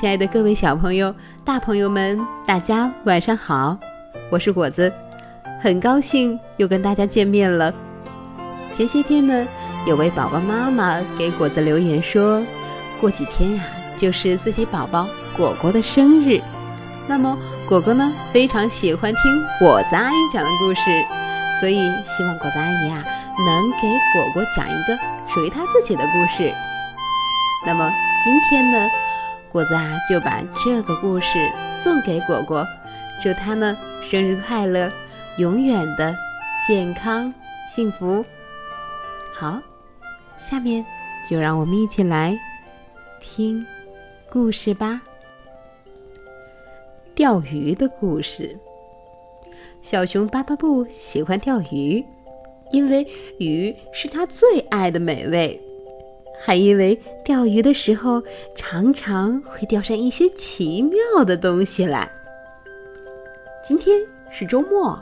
亲爱的各位小朋友、大朋友们，大家晚上好！我是果子，很高兴又跟大家见面了。前些天呢，有位宝宝妈妈给果子留言说，过几天呀就是自己宝宝果果的生日，那么果果呢非常喜欢听果子阿姨讲的故事，所以希望果子阿姨啊能给果果讲一个属于她自己的故事。那么今天呢？果子啊，就把这个故事送给果果，祝他呢生日快乐，永远的健康幸福。好，下面就让我们一起来听故事吧。钓鱼的故事。小熊巴巴布喜欢钓鱼，因为鱼是他最爱的美味。还因为钓鱼的时候常常会钓上一些奇妙的东西来。今天是周末，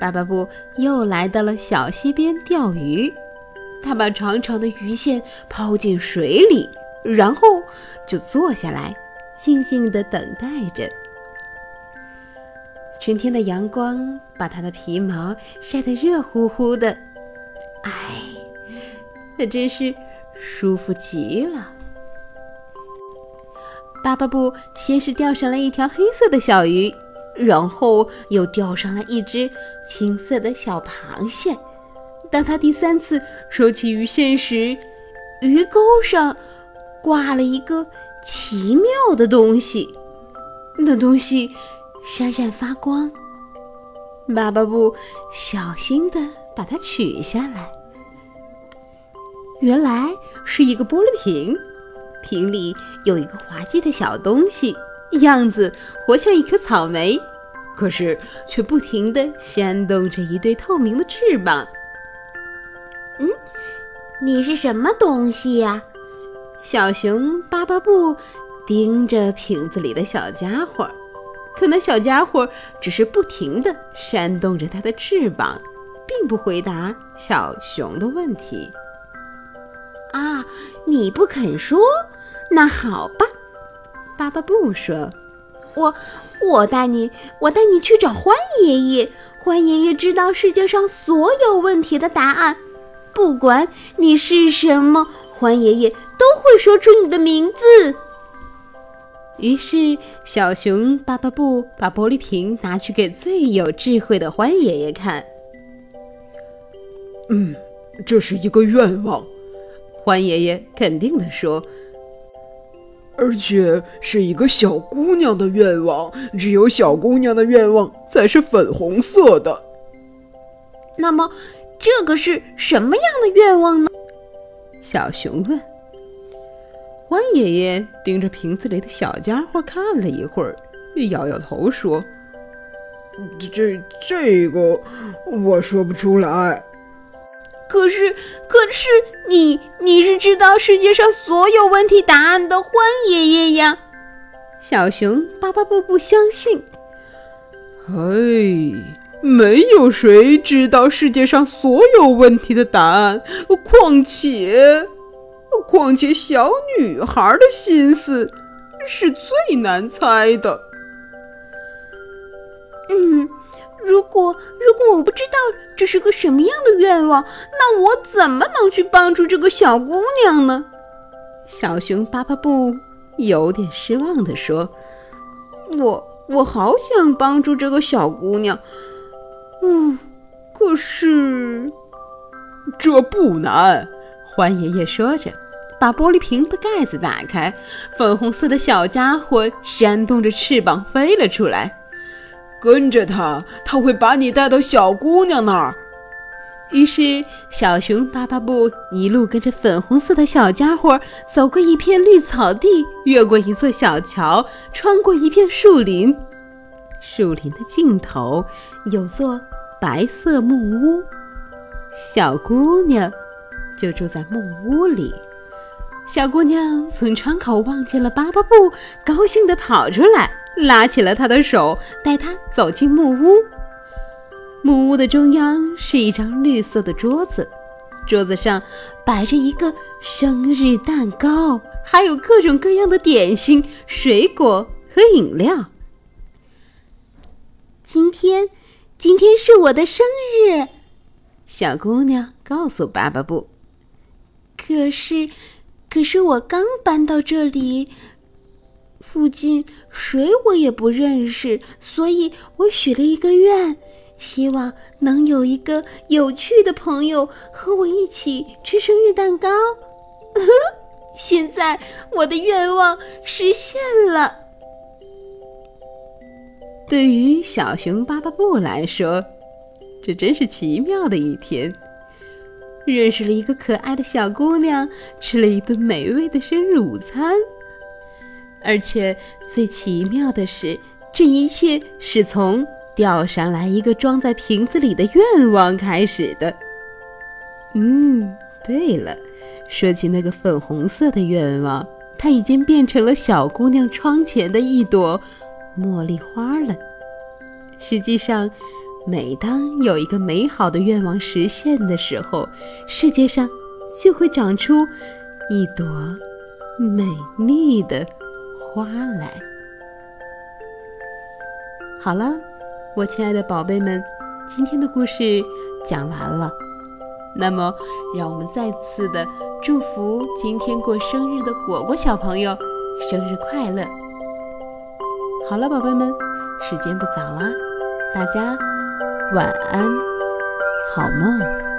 巴巴布又来到了小溪边钓鱼。他把长长的鱼线抛进水里，然后就坐下来，静静地等待着。春天的阳光把他的皮毛晒得热乎乎的，可真是舒服极了。巴巴布先是钓上了一条黑色的小鱼，然后又钓上了一只青色的小螃蟹。当他第三次收起鱼线时，鱼钩上挂了一个奇妙的东西，那东西闪闪发光。巴巴布小心地把它取下来。原来是一个玻璃瓶，瓶里有一个滑稽的小东西，样子活像一颗草莓，可是却不停地扇动着一对透明的翅膀。嗯，你是什么东西呀？小熊巴巴布盯着瓶子里的小家伙，可那小家伙只是不停地扇动着它的翅膀，并不回答小熊的问题。啊，你不肯说，那好吧。巴巴布说：“我，我带你，我带你去找欢爷爷。欢爷爷知道世界上所有问题的答案，不管你是什么，欢爷爷都会说出你的名字。”于是，小熊巴巴布把玻璃瓶拿去给最有智慧的欢爷爷看。嗯，这是一个愿望。欢爷爷肯定地说：“而且是一个小姑娘的愿望，只有小姑娘的愿望才是粉红色的。那么，这个是什么样的愿望呢？”小熊问。欢爷爷盯着瓶子里的小家伙看了一会儿，摇摇头说：“这这个，我说不出来。”可是，可是你你是知道世界上所有问题答案的欢爷爷呀！小熊巴巴布不相信。哎，没有谁知道世界上所有问题的答案，况且，况且小女孩的心思是最难猜的。嗯。如果如果我不知道这是个什么样的愿望，那我怎么能去帮助这个小姑娘呢？小熊巴巴布有点失望地说：“我我好想帮助这个小姑娘，嗯，可是这不难。”欢爷爷说着，把玻璃瓶的盖子打开，粉红色的小家伙扇动着翅膀飞了出来。跟着他，他会把你带到小姑娘那儿。于是，小熊巴巴布一路跟着粉红色的小家伙，走过一片绿草地，越过一座小桥，穿过一片树林。树林的尽头有座白色木屋，小姑娘就住在木屋里。小姑娘从窗口望见了巴巴布，高兴地跑出来。拉起了他的手，带他走进木屋。木屋的中央是一张绿色的桌子，桌子上摆着一个生日蛋糕，还有各种各样的点心、水果和饮料。今天，今天是我的生日，小姑娘告诉巴巴布。可是，可是我刚搬到这里，附近谁我也不认识，所以我许了一个愿。希望能有一个有趣的朋友和我一起吃生日蛋糕。现在我的愿望实现了。对于小熊巴巴布来说，这真是奇妙的一天。认识了一个可爱的小姑娘，吃了一顿美味的生日午餐，而且最奇妙的是，这一切是从……钓上来一个装在瓶子里的愿望开始的。嗯，对了，说起那个粉红色的愿望，它已经变成了小姑娘窗前的一朵茉莉花了。实际上，每当有一个美好的愿望实现的时候，世界上就会长出一朵美丽的花来。好了。我亲爱的宝贝们，今天的故事讲完了。那么，让我们再次的祝福今天过生日的果果小朋友生日快乐。好了，宝贝们，时间不早了，大家晚安，好梦。